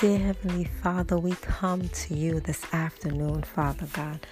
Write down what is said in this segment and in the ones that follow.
Dear Heavenly Father, we come to you this afternoon, Father God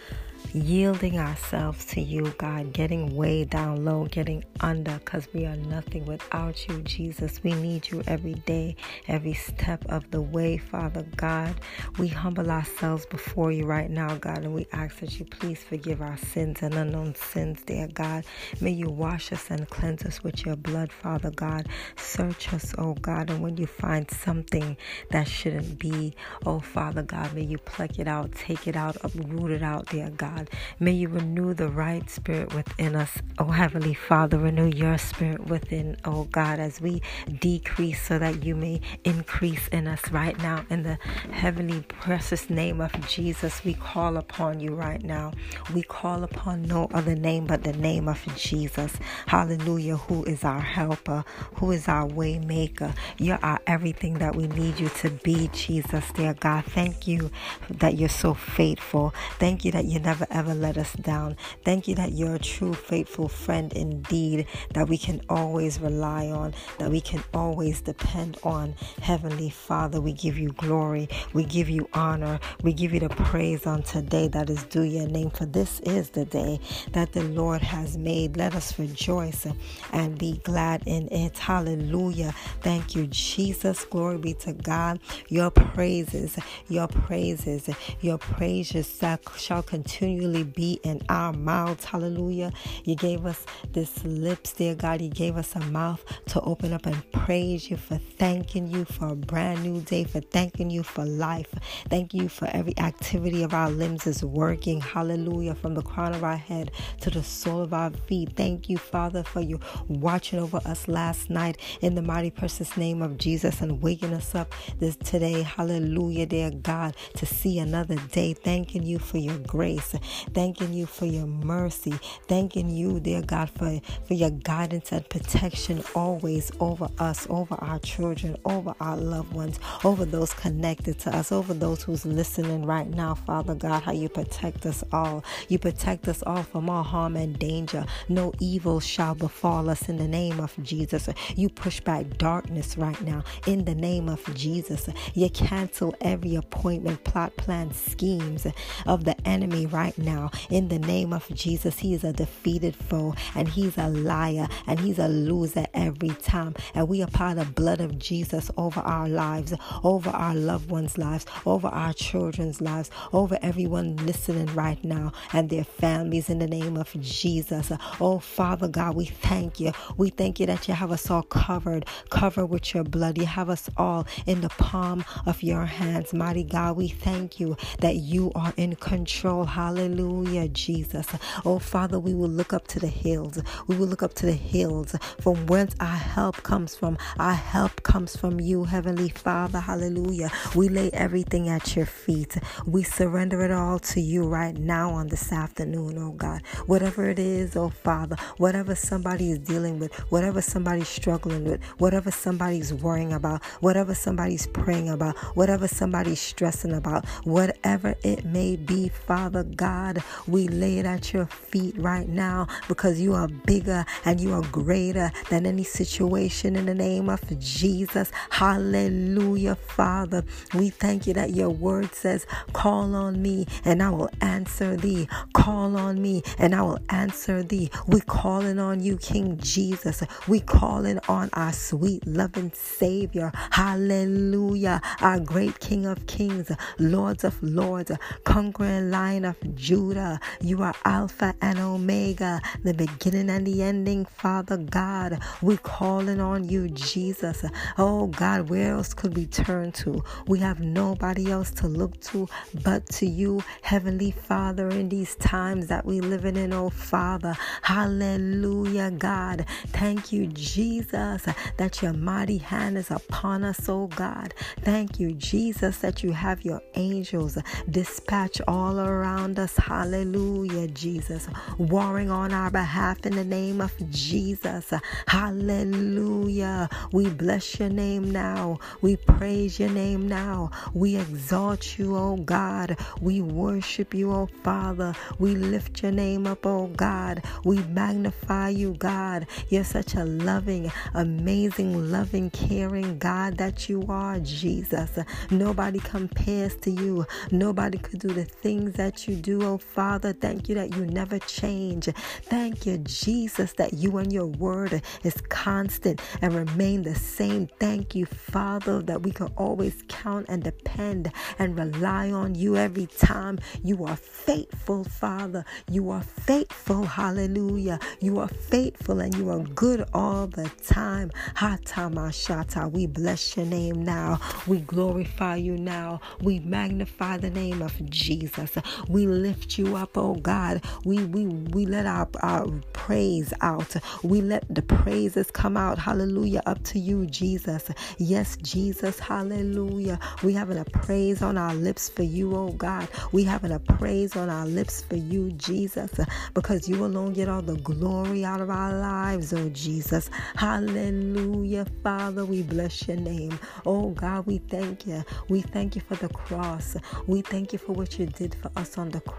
yielding ourselves to you, God, getting way down low, getting under, because we are nothing without you, Jesus. We need you every day, every step of the way, Father God. We humble ourselves before you right now, God, and we ask that you please forgive our sins and unknown sins, dear God. May you wash us and cleanse us with your blood, Father God. Search us, oh God, and when you find something that shouldn't be, oh Father God, may you pluck it out, take it out, uproot it out, dear God. God. May you renew the right spirit within us, oh Heavenly Father. Renew your spirit within, oh God, as we decrease so that you may increase in us right now. In the heavenly, precious name of Jesus, we call upon you right now. We call upon no other name but the name of Jesus. Hallelujah, who is our helper, who is our way maker. You're everything that we need you to be, Jesus, dear God. Thank you that you're so faithful. Thank you that you never ever let us down. Thank you that you're a true, faithful friend indeed, that we can always rely on, that we can always depend on. Heavenly Father, we give you glory, we give you honor, we give you the praise on today that is due your name, for this is the day that the Lord has made. Let us rejoice and be glad in it. Hallelujah. Thank you, Jesus. Glory be to God. Your praises, your praises, your praises shall continue continually be in our mouths. Hallelujah. You gave us this lips, dear God. You gave us a mouth to open up and praise you for thanking you for a brand new day, for thanking you for life. Thank you for every activity of our limbs is working. Hallelujah. From the crown of our head to the sole of our feet. Thank you, Father, for you watching over us last night in the mighty precious name of Jesus and waking us up this today. Hallelujah, dear God, to see another day. Thanking you for your grace thanking you for your mercy, thanking you, dear God, for, for your guidance and protection always over us, over our children, over our loved ones, over those connected to us, over those who's listening right now, Father God, how you protect us all. You protect us all from all harm and danger. No evil shall befall us in the name of Jesus. You push back darkness right now in the name of Jesus. You cancel every appointment, plot, plan, schemes of the enemy right now in the name of Jesus. He is a defeated foe and he's a liar and he's a loser every time. And we apply the blood of Jesus over our lives, over our loved ones' lives, over our children's lives, over everyone listening right now and their families in the name of Jesus. Oh, Father God, we thank you. We thank you that you have us all covered, covered with your blood. You have us all in the palm of your hands. Mighty God, we thank you that you are in control. Hallelujah. Hallelujah, Jesus. Oh, Father, we will look up to the hills. We will look up to the hills from whence our help comes from. Our help comes from you, Heavenly Father. Hallelujah. We lay everything at your feet. We surrender it all to you right now on this afternoon, oh God. Whatever it is, oh Father, whatever somebody is dealing with, whatever somebody's struggling with, whatever somebody's worrying about, whatever somebody's praying about, whatever somebody's stressing about, whatever it may be, Father God. God, we lay it at your feet right now because you are bigger and you are greater than any situation in the name of Jesus. Hallelujah, Father. We thank you that your word says, Call on me and I will answer thee. Call on me and I will answer thee. We calling on you, King Jesus. We calling on our sweet, loving Savior. Hallelujah. Our great King of Kings, Lords of Lords, conquering Lion of Judah. You are Alpha and Omega, the beginning and the ending, Father God. We're calling on you, Jesus. Oh God, where else could we turn to? We have nobody else to look to but to you, Heavenly Father, in these times that we live in, oh Father. Hallelujah, God. Thank you, Jesus, that your mighty hand is upon us, oh God. Thank you, Jesus, that you have your angels dispatch all around us Jesus. Hallelujah, Jesus. Warring on our behalf in the name of Jesus. Hallelujah. We bless your name now. We praise your name now. We exalt you, oh God. We worship you, oh Father. We lift your name up, oh God. We magnify you, God. You're such a loving, amazing, loving, caring God that you are, Jesus. Nobody compares to you. Nobody could do the things that you do, oh Father. Thank you that you never change. Thank you, Jesus, that you and your word is constant and remain the same. Thank you, Father, that we can always count and depend and rely on you every time. You are faithful, Father. You are faithful. Hallelujah. You are faithful and you are good all the time. Hatamashata. We bless your name now. We glorify you now. We magnify the name of Jesus. We lift you up, oh God. We we we let our, our praise out. We let the praises come out. Hallelujah. Up to you, Jesus. Yes, Jesus. Hallelujah. We having a praise on our lips for you, oh God. We having a praise on our lips for you, Jesus, because you alone get all the glory out of our lives, oh Jesus. Hallelujah, Father. We bless your name. Oh God, we thank you. We thank you for the cross. We thank you for what you did for us on the cross.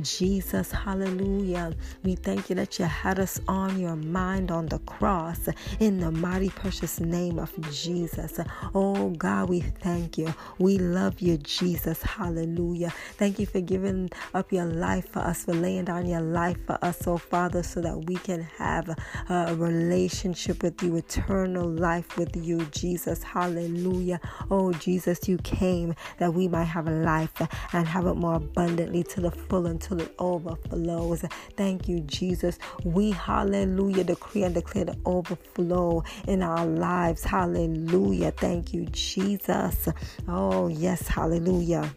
Jesus, hallelujah. We thank you that you had us on your mind on the cross in the mighty precious name of Jesus. Oh God, we thank you. We love you, Jesus. Hallelujah. Thank you for giving up your life for us, for laying down your life for us, oh Father, so that we can have a relationship with you, eternal life with you, Jesus. Hallelujah. Oh Jesus, you came that we might have a life and have it more abundantly to the full until it overflows. Thank you, Jesus. We, hallelujah, decree and declare the overflow in our lives. Hallelujah. Thank you, Jesus. Oh, yes, hallelujah.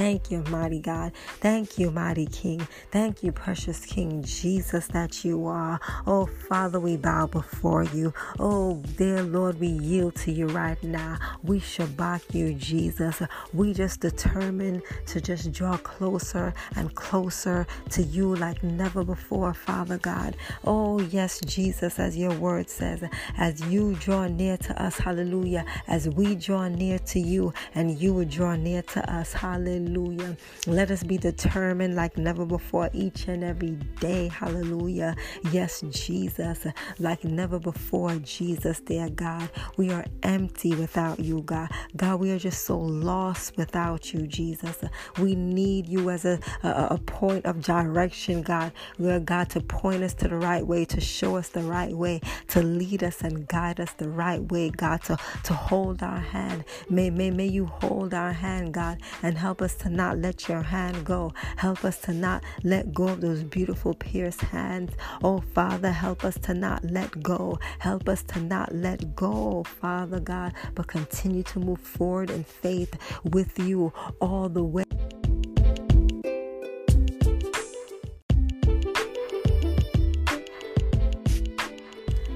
Thank you, mighty God. Thank you, mighty King. Thank you, precious King Jesus, that you are. Oh, Father, we bow before you. Oh, dear Lord, we yield to you right now. We shabak you, Jesus. We just determine to just draw closer and closer to you like never before, Father God. Oh, yes, Jesus, as your word says, as you draw near to us, hallelujah, as we draw near to you and you will draw near to us, hallelujah. Hallelujah. Let us be determined like never before each and every day. Hallelujah. Yes, Jesus, like never before, Jesus, dear God. We are empty without you, God. God, we are just so lost without you, Jesus. We need you as a, a, a point of direction, God. Lord God, to point us to the right way, to show us the right way, to lead us and guide us the right way, God, to, to hold our hand. May, may, may you hold our hand, God, and help us to not let your hand go. Help us to not let go of those beautiful pierced hands. Oh, Father, help us to not let go. Help us to not let go, Father God, but continue to move forward in faith with you all the way.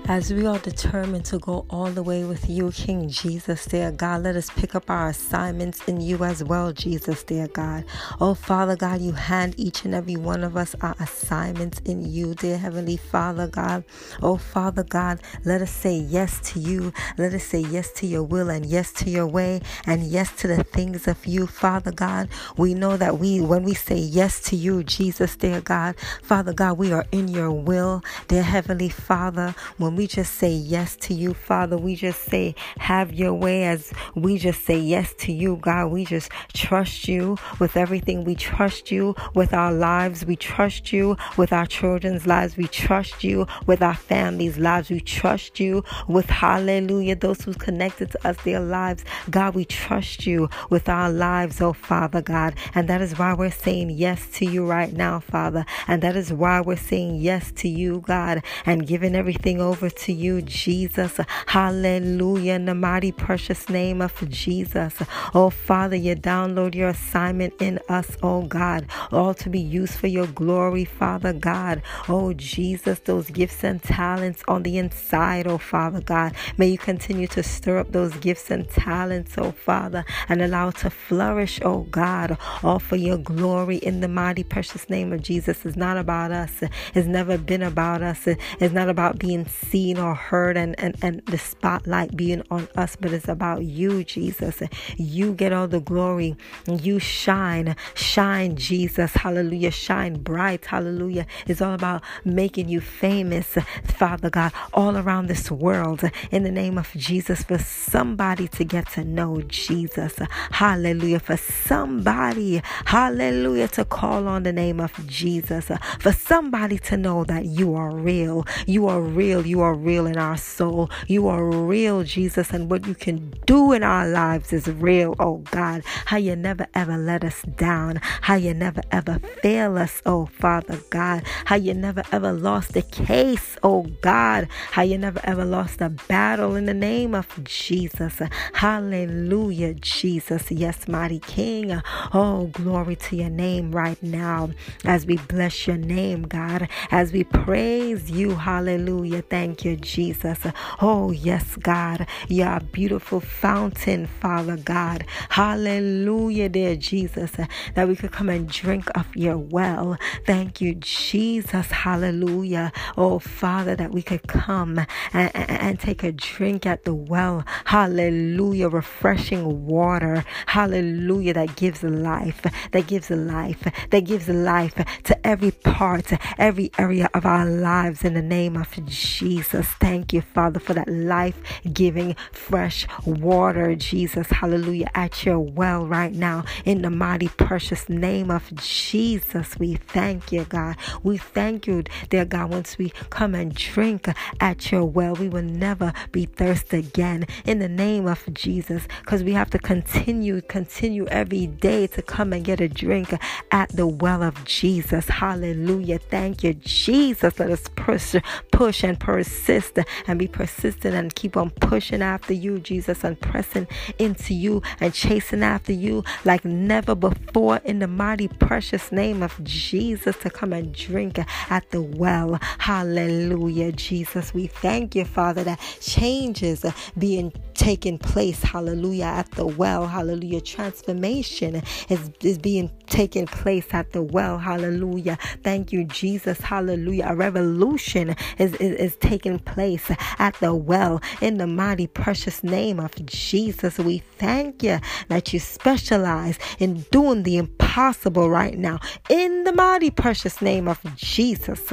As we are determined to go all the way with you, King Jesus, dear God, let us pick up our assignments in you as well, Jesus, dear God. Oh, Father God, you hand each and every one of us our assignments in you, dear Heavenly Father God. Oh, Father God, let us say yes to you. Let us say yes to your will and yes to your way and yes to the things of you, Father God. We know that we, when we say yes to you, Jesus, dear God, Father God, we are in your will, dear Heavenly Father. When we just say yes to you, Father, we just say, have your way as we just say yes to you, God. We just trust you with everything. We trust you with our lives. We trust you with our children's lives. We trust you with our families' lives. We trust you with hallelujah, those who's connected to us, their lives. God, we trust you with our lives, oh Father God. And that is why we're saying yes to you right now, Father. And that is why we're saying yes to you, God, and giving everything over over to you, Jesus. Hallelujah. In the mighty, precious name of Jesus. Oh, Father, you download your assignment in us, oh God, all to be used for your glory, Father God. Oh, Jesus, those gifts and talents on the inside, oh Father God. May you continue to stir up those gifts and talents, oh Father, and allow to flourish, oh God, all for your glory in the mighty, precious name of Jesus. It's not about us. It's never been about us. It's not about being seen or heard and, and, and the spotlight being on us, but it's about you, Jesus. You get all the glory. You shine. Shine, Jesus. Hallelujah. Shine bright. Hallelujah. It's all about making you famous, Father God, all around this world in the name of Jesus for somebody to get to know Jesus. Hallelujah. For somebody, hallelujah, to call on the name of Jesus. For somebody to know that you are real. You are real. You are real in our soul. You are real, Jesus. And what you can do in our lives is real, oh God. How you never ever let us down. How you never ever fail us, oh Father God. How you never ever lost the case, oh God. How you never ever lost a battle in the name of Jesus. Hallelujah, Jesus. Yes, mighty King. Oh, glory to your name right now as we bless your name, God, as we praise you. Hallelujah. Thank you, Jesus. Oh, yes, God. You're a beautiful fountain, Father God. Hallelujah, dear Jesus, that we could come and drink of your well. Thank you, Jesus. Hallelujah. Oh, Father, that we could come and, and, and take a drink at the well. Hallelujah. Refreshing water. Hallelujah. That gives life. That gives life. That gives life to every part, every area of our lives in the name of Jesus. Thank you, Father, for that life giving fresh water, Jesus. Hallelujah. At your well right now in the mighty, precious name of Jesus. We thank you, God. We thank you, dear God, once we come and drink at your well, we will never be thirsty again in the name of Jesus because we have to continue, continue every day to come and get a drink at the well of Jesus. Hallelujah. Thank you, Jesus. Let us push, push and persist and be persistent and keep on pushing after you, Jesus, and pressing into you and chasing after you like never before in the mighty, precious name of Jesus to come and drink at the well. Hallelujah, Jesus. We thank you, Father, that changes being taking place. Hallelujah, at the well. Hallelujah. Transformation is, is being taking place at the well. Hallelujah. Thank you, Jesus. Hallelujah. A revolution is, is, is taking place at the well in the mighty, precious name of Jesus. We thank you that you specialize in doing the impossible right now in the mighty, precious name of Jesus.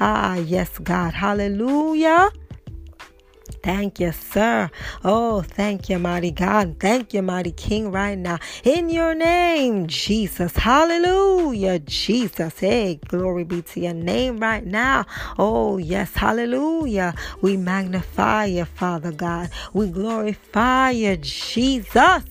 Ah, yes, God. Hallelujah. Thank you, sir. Oh, thank you, mighty God. Thank you, mighty King, right now. In your name, Jesus. Hallelujah, Jesus. Hey, glory be to your name right now. Oh, yes. Hallelujah. We magnify you, Father God. We glorify you, Jesus.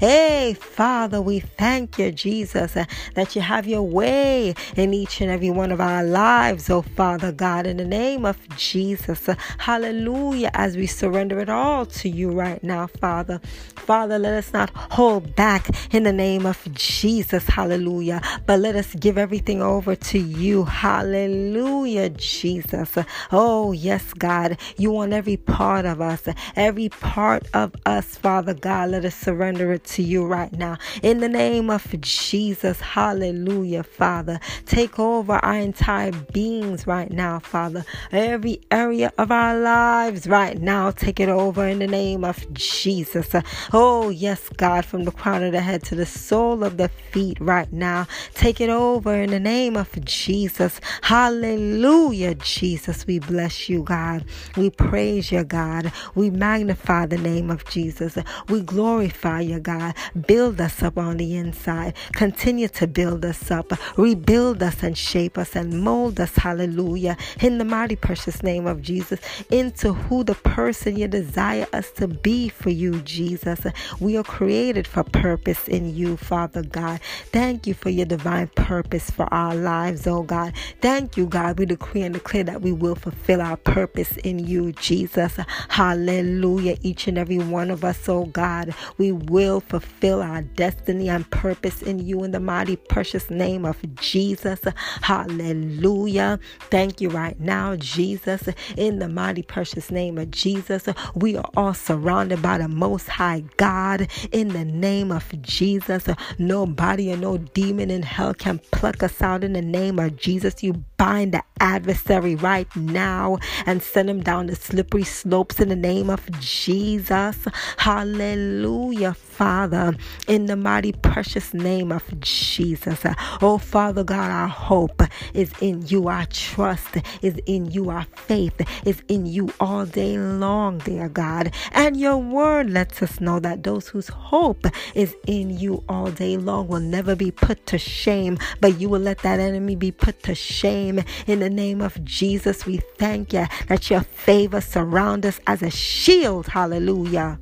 Hey, Father, we thank you, Jesus, uh, that you have your way in each and every one of our lives, oh, Father God, in the name of Jesus. Jesus. Hallelujah. As we surrender it all to you right now, Father. Father, let us not hold back in the name of Jesus. Hallelujah. But let us give everything over to you. Hallelujah, Jesus. Oh, yes, God. You want every part of us, every part of us, Father God. Let us surrender it to you right now. In the name of Jesus. Hallelujah, Father. Take over our entire beings right now, Father. Every area of our lives right now. Take it over in the name of Jesus. Oh, yes, God, from the crown of the head to the sole of the feet right now. Take it over in the name of Jesus. Hallelujah, Jesus. We bless you, God. We praise you, God. We magnify the name of Jesus. We glorify you, God. Build us up on the inside. Continue to build us up. Rebuild us and shape us and mold us. Hallelujah. In the mighty precious name name of Jesus, into who the person you desire us to be for you, Jesus. We are created for purpose in you, Father God. Thank you for your divine purpose for our lives, oh God. Thank you, God. We decree and declare that we will fulfill our purpose in you, Jesus. Hallelujah. Each and every one of us, oh God, we will fulfill our destiny and purpose in you in the mighty, precious name of Jesus. Hallelujah. Thank you right now, Jesus. In the mighty, precious name of Jesus, we are all surrounded by the Most High God. In the name of Jesus, nobody or no demon in hell can pluck us out in the name of Jesus. You bind the adversary right now and send him down the slippery slopes in the name of Jesus. Hallelujah, Father, in the mighty precious name of Jesus. Oh, Father God, our hope is in you, our trust is in you, our faith is in you all day long, dear God. And your word lets us know that those whose hope is in you all day long will never be put to shame, but you will let that enemy be put to shame in the name of Jesus. We thank you that your favor surround us as a shield. Hallelujah.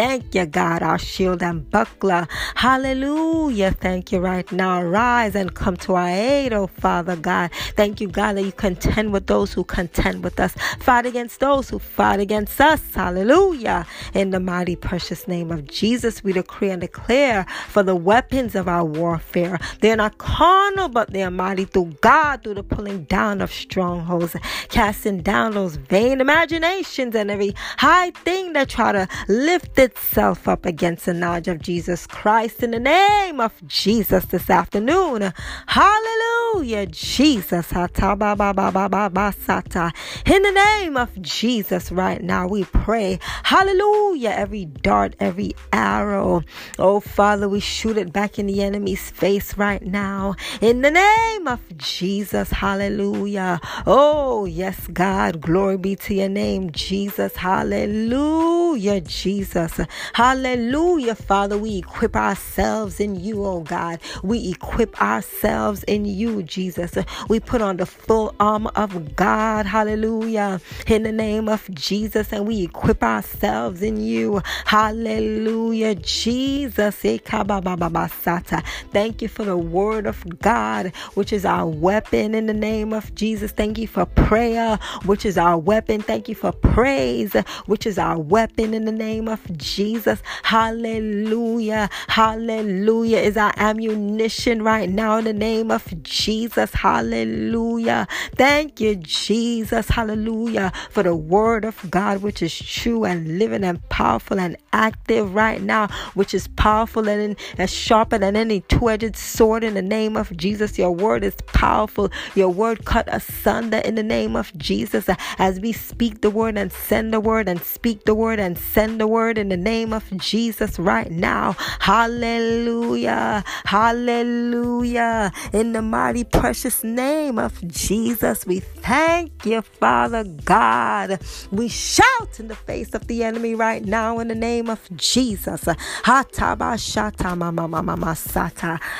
Thank you, God, our shield and buckler. Hallelujah. Thank you right now. Rise and come to our aid, oh Father God. Thank you, God, that you contend with those who contend with us. Fight against those who fight against us. Hallelujah. In the mighty, precious name of Jesus, we decree and declare for the weapons of our warfare. They're not carnal, but they're mighty through God, through the pulling down of strongholds, casting down those vain imaginations and every high thing that try to lift it itself up against the knowledge of Jesus Christ in the name of Jesus this afternoon. Hallelujah, Jesus. In the name of Jesus, right now we pray. Hallelujah. Every dart, every arrow. Oh, Father, we shoot it back in the enemy's face right now. In the name of Jesus. Hallelujah. Oh, yes, God. Glory be to your name, Jesus. Hallelujah, Jesus. Hallelujah, Father. We equip ourselves in you, oh God. We equip ourselves in Jesus. We put on the full armor of God. Hallelujah. In the name of Jesus. And we equip ourselves in you. Hallelujah, Jesus. Thank you for the word of God, which is our weapon in the name of Jesus. Thank you for prayer, which is our weapon. Thank you for praise, which is our weapon in the name of Jesus. Hallelujah. Hallelujah is our ammunition right now in the name of Jesus. Hallelujah. Thank you, Jesus. Hallelujah. For the word of God, which is true and living and powerful and active right now, which is powerful and, and sharper than any two edged sword in the name of Jesus. Your word is powerful. Your word cut asunder in the name of Jesus. As we speak the word and send the word and speak the word and send the word in the name of Jesus right now. Hallelujah. Hallelujah. In the mighty precious name of Jesus, we thank you, Father God. We shout in the face of the enemy right now in the name of Jesus.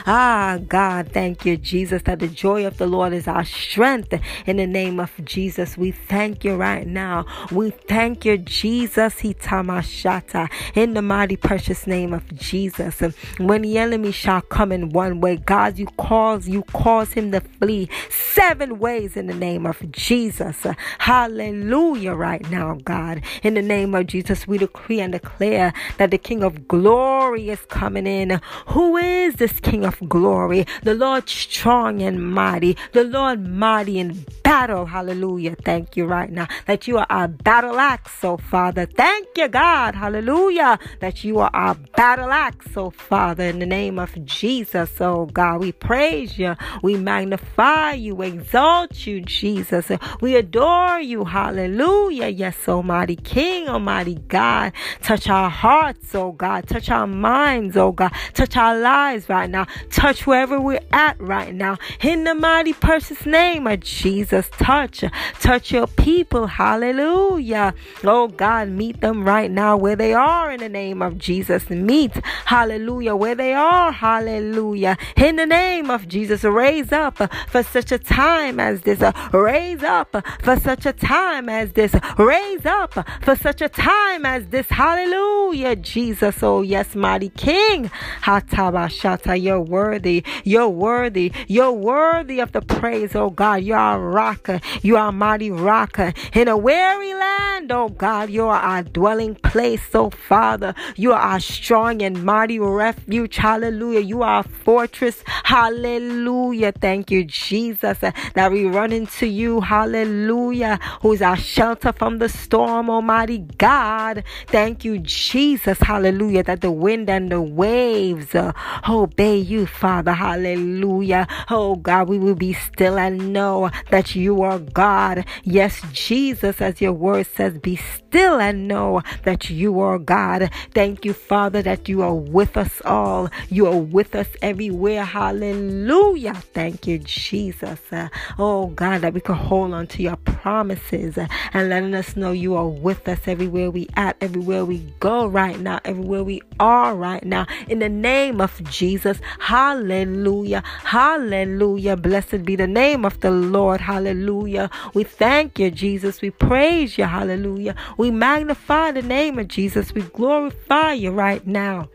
Ah, God, thank you, Jesus, that the joy of the Lord is our strength in the name of Jesus. We thank you right now. We thank you, Jesus. Hitamashata in the mighty precious name of Jesus. When the enemy shall come in one way, God, you cause you cause him to flee seven ways in the name of Jesus. Hallelujah, right now, God. In the name of Jesus, we decree and declare that the King of glory is coming in. Who is this King of glory? The Lord strong and mighty, the Lord mighty in battle. Hallelujah. Thank you right now that you are our battle axe, so Father. Thank you, God. Hallelujah. That you are our battle axe, so Father. In the name of Jesus, oh God, we praise you. We magnify you. Exalt you, Jesus. We adore you. Hallelujah. Yes, Almighty King, Almighty God. Touch our hearts, oh God. Touch our minds, oh God. Touch our lives right now. Touch wherever we're at right now. In the mighty precious name of Jesus. Touch. Touch your people. Hallelujah. Oh God, meet them right now where they are in the name of Jesus. Meet, hallelujah, where they are, hallelujah. In the name of Jesus, raise up for such a time as this. Raise up for such a time as this. Raise up for such a time as this. Hallelujah, Jesus. Oh, yes, mighty King. Hatabashata, you're worthy. You're worthy. You're worthy of the praise, oh God. You are a rock. You are a mighty rock. In a weary land, oh God, you are our dwelling place, oh Father. You are our strong and mighty refuge. Hallelujah. You are a fortress. Hallelujah. Thank you, Jesus, that we run into you. Hallelujah. Who's our shelter from the storm, Almighty God. Thank you, Jesus. Hallelujah. That the wind and the waves uh, obey you, Father. Hallelujah. Oh God, we will be still and know that you are God. Yes, Jesus, as your word says, be still and know that you are God. Thank you, Father, that you are with us all. You are with us everywhere. Hallelujah. Thank you, Jesus. Uh, oh God, that we can hold on to your promises uh, and letting us know you are with us everywhere we at, everywhere we go right now, everywhere we are right now. In the name of Jesus. Hallelujah. Hallelujah. Blessed be the name of the Lord. Hallelujah. We thank you, Jesus. We praise you. Hallelujah. We magnify the name of Jesus. We glorify you right now.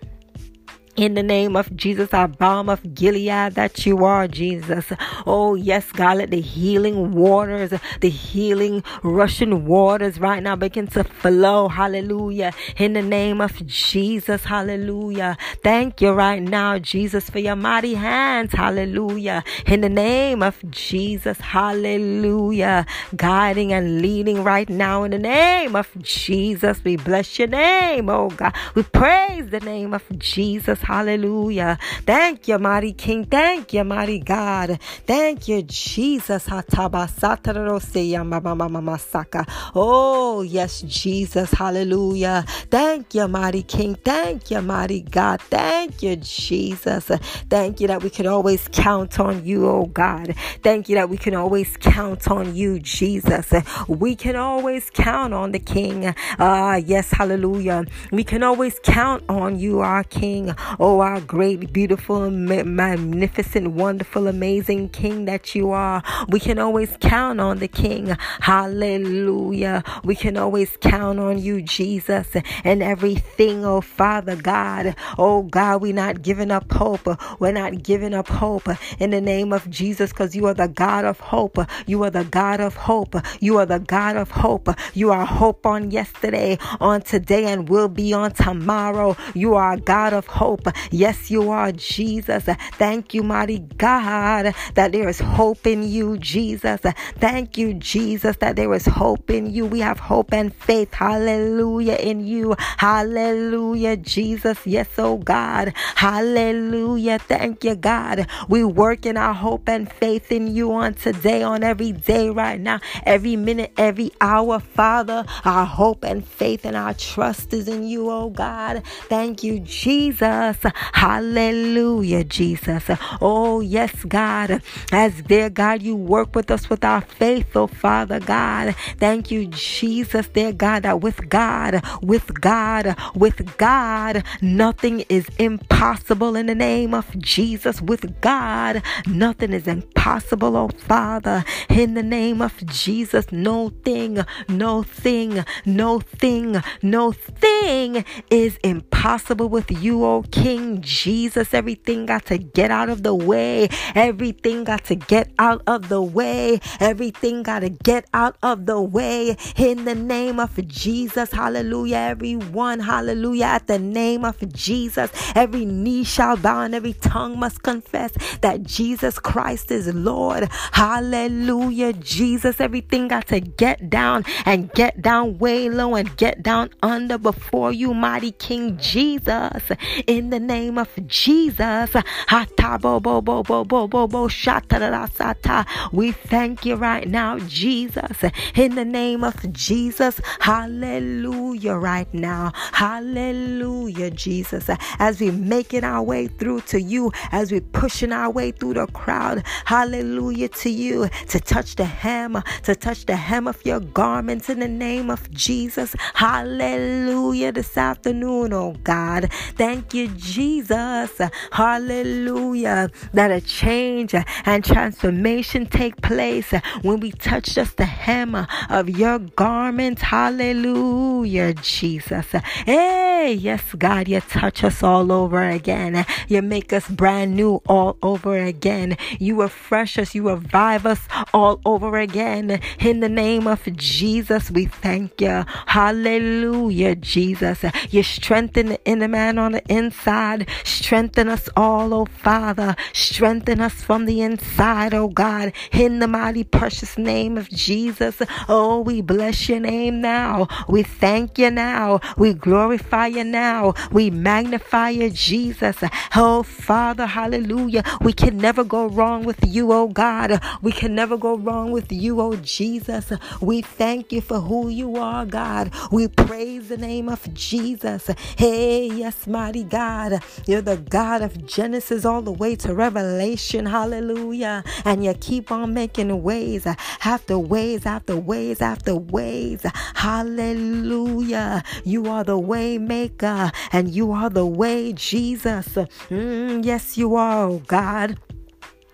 In the name of Jesus, our balm of Gilead that you are, Jesus. Oh, yes, God, let the healing waters, the healing rushing waters right now begin to flow. Hallelujah. In the name of Jesus, hallelujah. Thank you right now, Jesus, for your mighty hands. Hallelujah. In the name of Jesus, hallelujah. Guiding and leading right now in the name of Jesus. We bless your name, oh God. We praise the name of Jesus. Hallelujah. Thank you, mighty King. Thank you, mighty God. Thank you, Jesus. Oh, yes, Jesus. Hallelujah. Thank you, mighty King. Thank you, mighty God. Thank you, Jesus. Thank you that we can always count on you, oh God. Thank you that we can always count on you, Jesus. We can always count on the King. Ah, uh, yes, hallelujah. We can always count on you, our King. Oh, our great, beautiful, magnificent, wonderful, amazing King that you are. We can always count on the King. Hallelujah. We can always count on you, Jesus, and everything, oh Father God. Oh God, we're not giving up hope. We're not giving up hope in the name of Jesus because you are the God of hope. You are the God of hope. You are the God of hope. You are hope on yesterday, on today, and will be on tomorrow. You are a God of hope. Yes, you are, Jesus. Thank you, mighty God, that there is hope in you, Jesus. Thank you, Jesus, that there is hope in you. We have hope and faith, hallelujah, in you. Hallelujah, Jesus. Yes, oh God. Hallelujah. Thank you, God. We work in our hope and faith in you on today, on every day, right now, every minute, every hour, Father. Our hope and faith and our trust is in you, oh God. Thank you, Jesus. Hallelujah, Jesus. Oh, yes, God. As dear God, you work with us with our faith, oh Father God. Thank you, Jesus, dear God, that with God, with God, with God, nothing is impossible in the name of Jesus. With God, nothing is impossible, oh Father. In the name of Jesus, no thing, no thing, no thing, no thing is impossible with you, oh King Jesus. Everything got to get out of the way. Everything got to get out of the way. Everything got to get out of the way. In the name of Jesus. Hallelujah. Everyone. Hallelujah. At the name of Jesus. Every knee shall bow and every tongue must confess that Jesus Christ is Lord. Hallelujah. Jesus. Everything got to get down and get down way low and get down under before you, mighty King Jesus. Jesus. In the name of Jesus. We thank you right now, Jesus. In the name of Jesus. Hallelujah, right now. Hallelujah, Jesus. As we making our way through to you, as we pushing our way through the crowd. Hallelujah to you. To touch the hem, to touch the hem of your garments in the name of Jesus. Hallelujah this afternoon, oh God. Thank you, Jesus. Hallelujah. That a change and transformation take place when we touch just the hem of your garment. Hallelujah, Jesus. Hey, yes, God, you touch us all over again. You make us brand new all over again. You refresh us, you revive us all over again. In the name of Jesus, we thank you. Hallelujah, Jesus. You strengthen the inner man on the inside. Strengthen us all, oh Father. Strengthen us from the inside, oh God. In the mighty precious name of Jesus. Oh, we bless your name now. We thank you now. We glorify you now. We magnify you, Jesus. Oh, Father, hallelujah. We can never go wrong with you, oh God. We can never go wrong with you, oh Jesus. We thank you for who you are, God. We praise the name of Jesus. Hey, yes, mighty God. You're the God of Genesis all the way to Revelation. Hallelujah. And you keep on making ways after ways after ways after ways. Hallelujah. You are the way maker and you are the way, Jesus. Mm, yes, you are, oh God.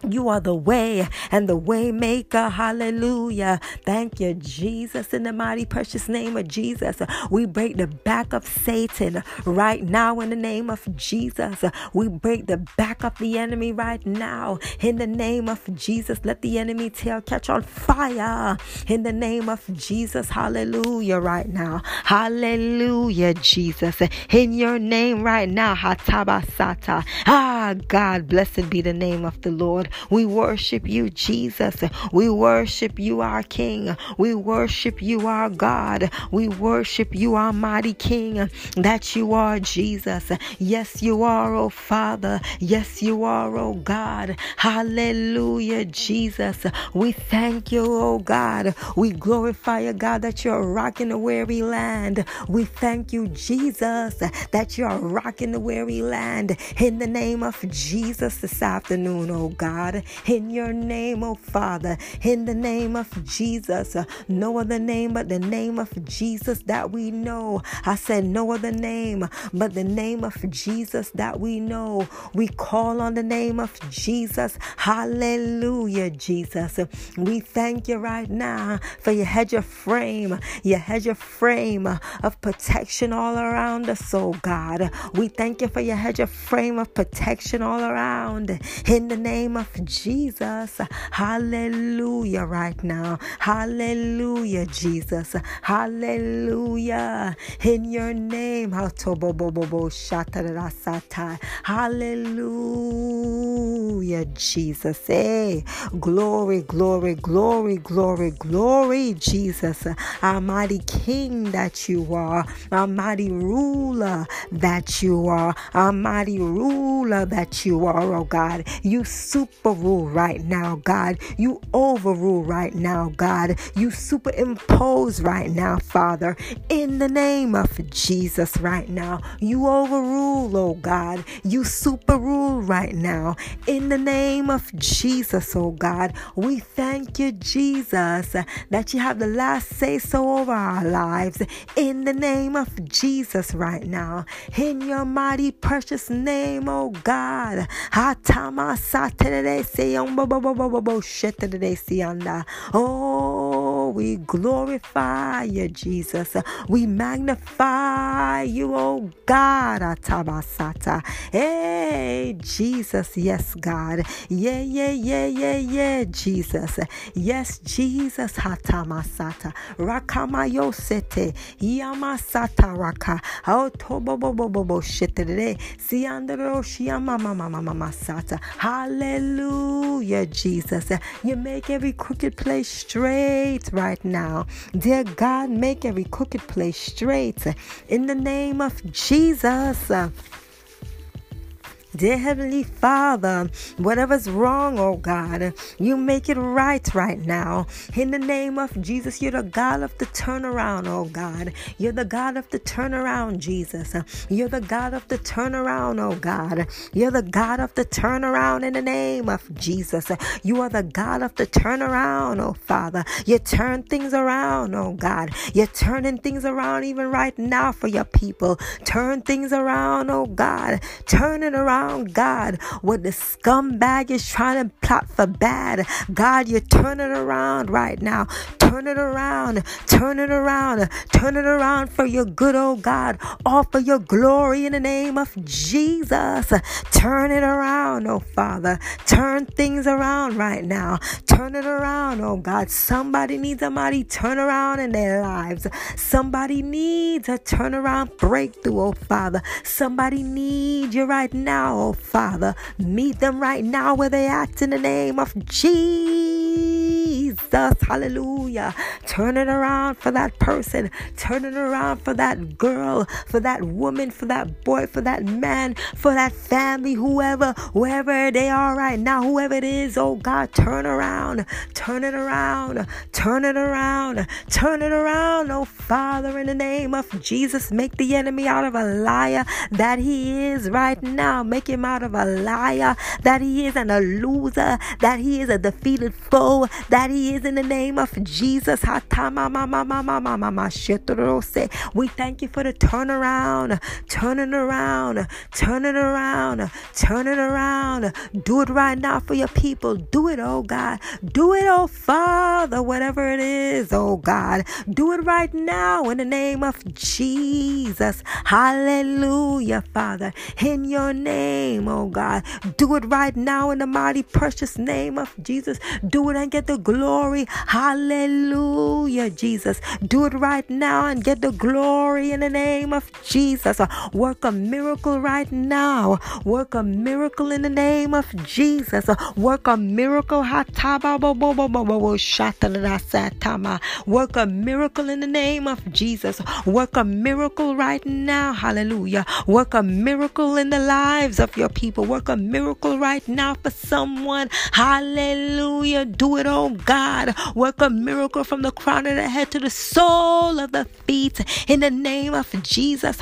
You are the way and the way maker. Hallelujah. Thank you, Jesus. In the mighty precious name of Jesus, we break the back of Satan right now in the name of Jesus. We break the back of the enemy right now in the name of Jesus. Let the enemy tail catch on fire in the name of Jesus. Hallelujah. Right now. Hallelujah, Jesus. In your name right now. Hatabasata. Ah, God, blessed be the name of the Lord. We worship you, Jesus. We worship you, our King. We worship you, our God. We worship you, our mighty King, that you are, Jesus. Yes, you are, oh Father. Yes, you are, oh God. Hallelujah, Jesus. We thank you, oh God. We glorify you, God, that you're rocking the weary land. We thank you, Jesus, that you're rocking the weary land in the name of Jesus this afternoon, oh God. God, in your name, oh Father, in the name of Jesus. No other name but the name of Jesus that we know. I said, no other name but the name of Jesus that we know. We call on the name of Jesus. Hallelujah, Jesus. We thank you right now for your hedge of frame, your hedge of frame of protection all around us, oh God. We thank you for your hedge of frame of protection all around in the name of Jesus. Hallelujah, right now. Hallelujah, Jesus. Hallelujah. In your name. Hallelujah, Jesus. Hey, glory, glory, glory, glory, glory, Jesus. Our mighty King that you are. Our mighty ruler that you are. Our mighty ruler that you are, oh God. You super superrule right now, God. You overrule right now, God. You superimpose right now, Father. In the name of Jesus, right now. You overrule, oh God. You superrule right now. In the name of Jesus, oh God. We thank you, Jesus, that you have the last say so over our lives. In the name of Jesus, right now. In your mighty, precious name, oh God. Oh, we glorify you, Jesus. We magnify you, oh God. Atabasata. Hey, Jesus. Yes, God. Yeah, yeah, yeah, yeah, yeah, Jesus. Yes, Jesus. Hatamasata. Rakamayosete. Yamasata raka. Oh, Autobobobobo shete. Siandro shiama mama mama masata. Hallelujah. Hallelujah, Jesus. You make every crooked place straight right now. Dear God, make every crooked place straight in the name of Jesus. Dear Heavenly Father, whatever's wrong, oh God, you make it right right now. In the name of Jesus, you're the God of the turnaround, oh God. You're the God of the turnaround, Jesus. You're the God of the turnaround, oh God. You're the God of the turnaround in the name of Jesus. You are the God of the turnaround, oh Father. You turn things around, oh God. You're turning things around even right now for your people. Turn things around, oh God. Turn it around God, what the scumbag is trying to plot for bad. God, you turn it around right now. Turn it around. Turn it around. Turn it around for your good, oh God. All for your glory in the name of Jesus. Turn it around, oh Father. Turn things around right now. Turn it around, oh God. Somebody needs a mighty turnaround in their lives. Somebody needs a turnaround breakthrough, oh Father. Somebody needs you right now now, oh Father. Meet them right now where they act in the name of Jesus. Hallelujah. Turn it around for that person. Turn it around for that girl, for that woman, for that boy, for that man, for that family, whoever, wherever they are right now, whoever it is, oh God, turn around. Turn it around. Turn it around. Turn it around, oh Father, in the name of Jesus. Make the enemy out of a liar that he is right now. Make him out of a liar, that he is and a loser, that he is a defeated foe, that he is in the name of Jesus. We thank you for the turnaround, turn it around, turn it around, turn it around. Do it right now for your people. Do it, oh God. Do it, oh Father, whatever it is, oh God. Do it right now in the name of Jesus. Hallelujah, Father. In your name name, oh God. Do it right now in the mighty, precious name of Jesus. Do it and get the glory. Hallelujah, Jesus. Do it right now and get the glory in the name of Jesus. Work a miracle right now. Work a miracle in the name of Jesus. Work a miracle. Work a miracle in the name of Jesus. Work a miracle right now. Hallelujah. Work a miracle in the lives lives of your people. Work a miracle right now for someone. Hallelujah. Do it, oh God. Work a miracle from the crown of the head to the sole of the feet. In the name of Jesus.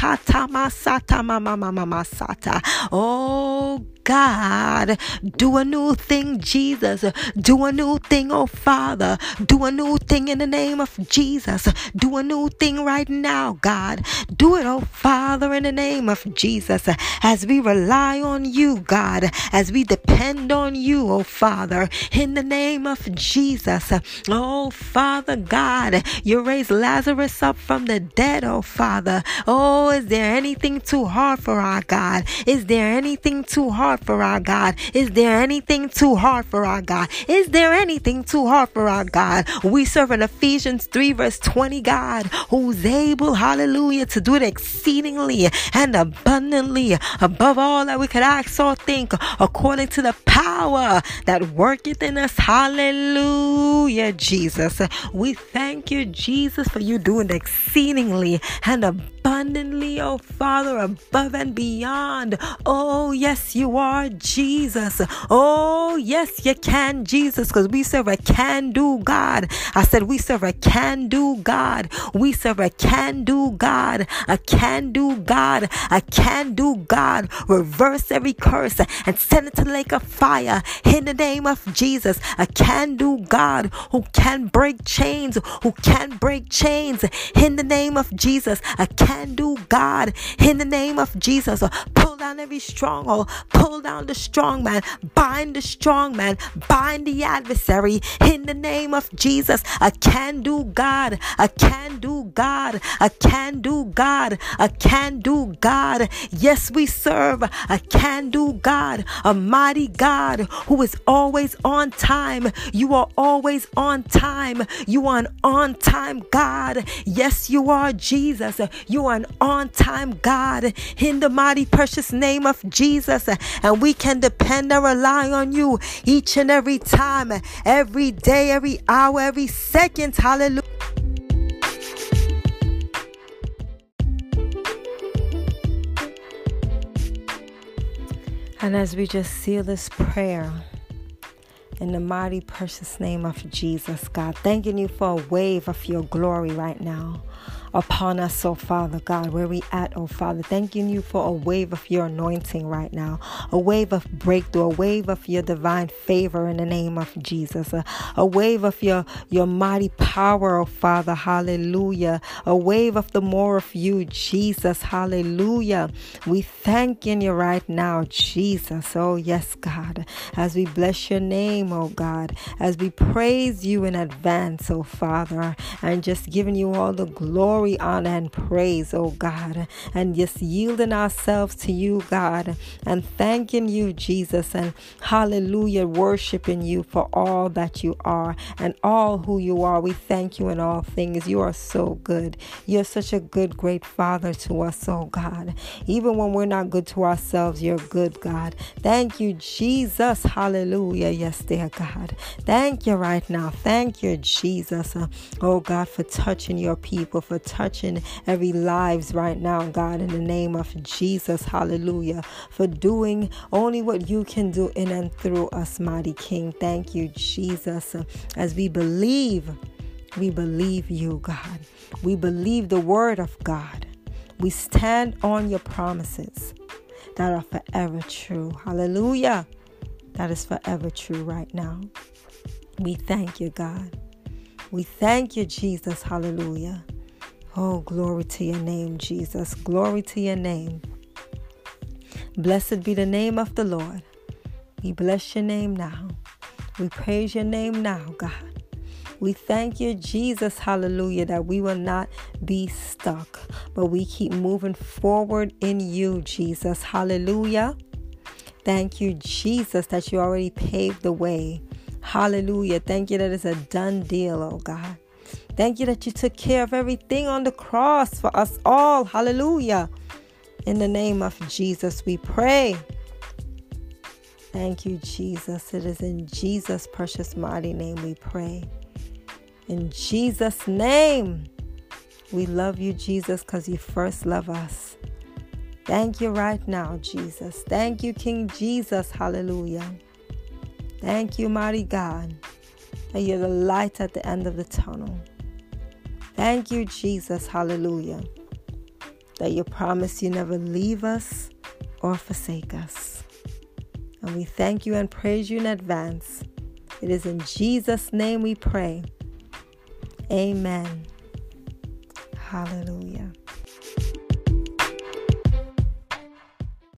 Oh God. Do a new thing, Jesus. Do a new thing, oh Father. Do a new thing in the name of Jesus. Do a new thing right now, God. Do it, oh Father, in the name of Jesus. As we rely on you, God. As we depend on you, oh Father, in the name of Jesus. Oh Father God, you raised Lazarus up from the dead, oh Father. Oh, is there anything too hard for our God? Is there anything too hard hard for our God? Is there anything too hard for our God? Is there anything too hard for our God? We serve an Ephesians 3 verse 20 God who's able, hallelujah, to do it exceedingly and abundantly above all that we could ask or think according to the power that worketh in us. Hallelujah, Jesus. We thank you, Jesus, for you doing exceedingly and abundantly, oh Father, above and beyond. Oh, yes, you are are Jesus. Oh, yes, you can, Jesus, because we serve a can do God. I said, we serve a can do God. We serve a can do God. A can do God. A can do God. Reverse every curse and send it to the lake of fire in the name of Jesus. A can do God who can break chains, who can break chains in the name of Jesus. A can do God in the name of Jesus. Pull down every stronghold. Pull pull down the strong man, bind the strong man, bind the adversary in the name of Jesus. A can do God, a can do God, a can do God, a can do God. Yes, we serve a can do God, a mighty God who is always on time. You are always on time. You are an on time God. Yes, you are Jesus. You are an on time God in the mighty precious name of Jesus. And we can depend and rely on you each and every time, every day, every hour, every second. Hallelujah. And as we just seal this prayer, in the mighty precious name of Jesus, God. Thanking you for a wave of your glory right now upon us, oh Father God, where we at, oh Father. Thanking you for a wave of your anointing right now, a wave of breakthrough, a wave of your divine favor in the name of Jesus, a, a wave of your, your mighty power, oh Father, hallelujah, a wave of the more of you, Jesus, hallelujah. We thanking you right now, Jesus, oh yes, God, as we bless your name, oh God, as we praise you in advance, oh Father, and just giving you all the glory glory, honor, and praise, oh God, and just yielding ourselves to you, God, and thanking you, Jesus, and hallelujah, worshiping you for all that you are and all who you are. We thank you in all things. You are so good. You're such a good, great Father to us, oh God. Even when we're not good to ourselves, you're good, God. Thank you, Jesus. Hallelujah. Yes, dear God. Thank you right now. Thank you, Jesus. Oh God, for touching your people, for touching every lives right now, God, in the name of Jesus. Hallelujah. For doing only what you can do in and through us, mighty King. Thank you, Jesus. As we believe, we believe you, God. We believe the word of God. We stand on your promises that are forever true. Hallelujah. That is forever true right now. We thank you, God. We thank you, Jesus. Hallelujah. Oh, glory to your name, Jesus. Glory to your name. Blessed be the name of the Lord. We bless your name now. We praise your name now, God. We thank you, Jesus, hallelujah, that we will not be stuck, but we keep moving forward in you, Jesus, hallelujah. Thank you, Jesus, that you already paved the way. Hallelujah. Thank you that it's a done deal, oh God. Thank you that you took care of everything on the cross for us all. Hallelujah. In the name of Jesus, we pray. Thank you, Jesus. It is in Jesus' precious mighty name we pray. In Jesus' name, we love you, Jesus, because you first love us. Thank you right now, Jesus. Thank you, King Jesus. Hallelujah. Thank you, mighty God, that you're the light at the end of the tunnel. Thank you, Jesus. Hallelujah. That you promise you never leave us or forsake us. And we thank you and praise you in advance. It is in Jesus' name we pray. Amen. Hallelujah.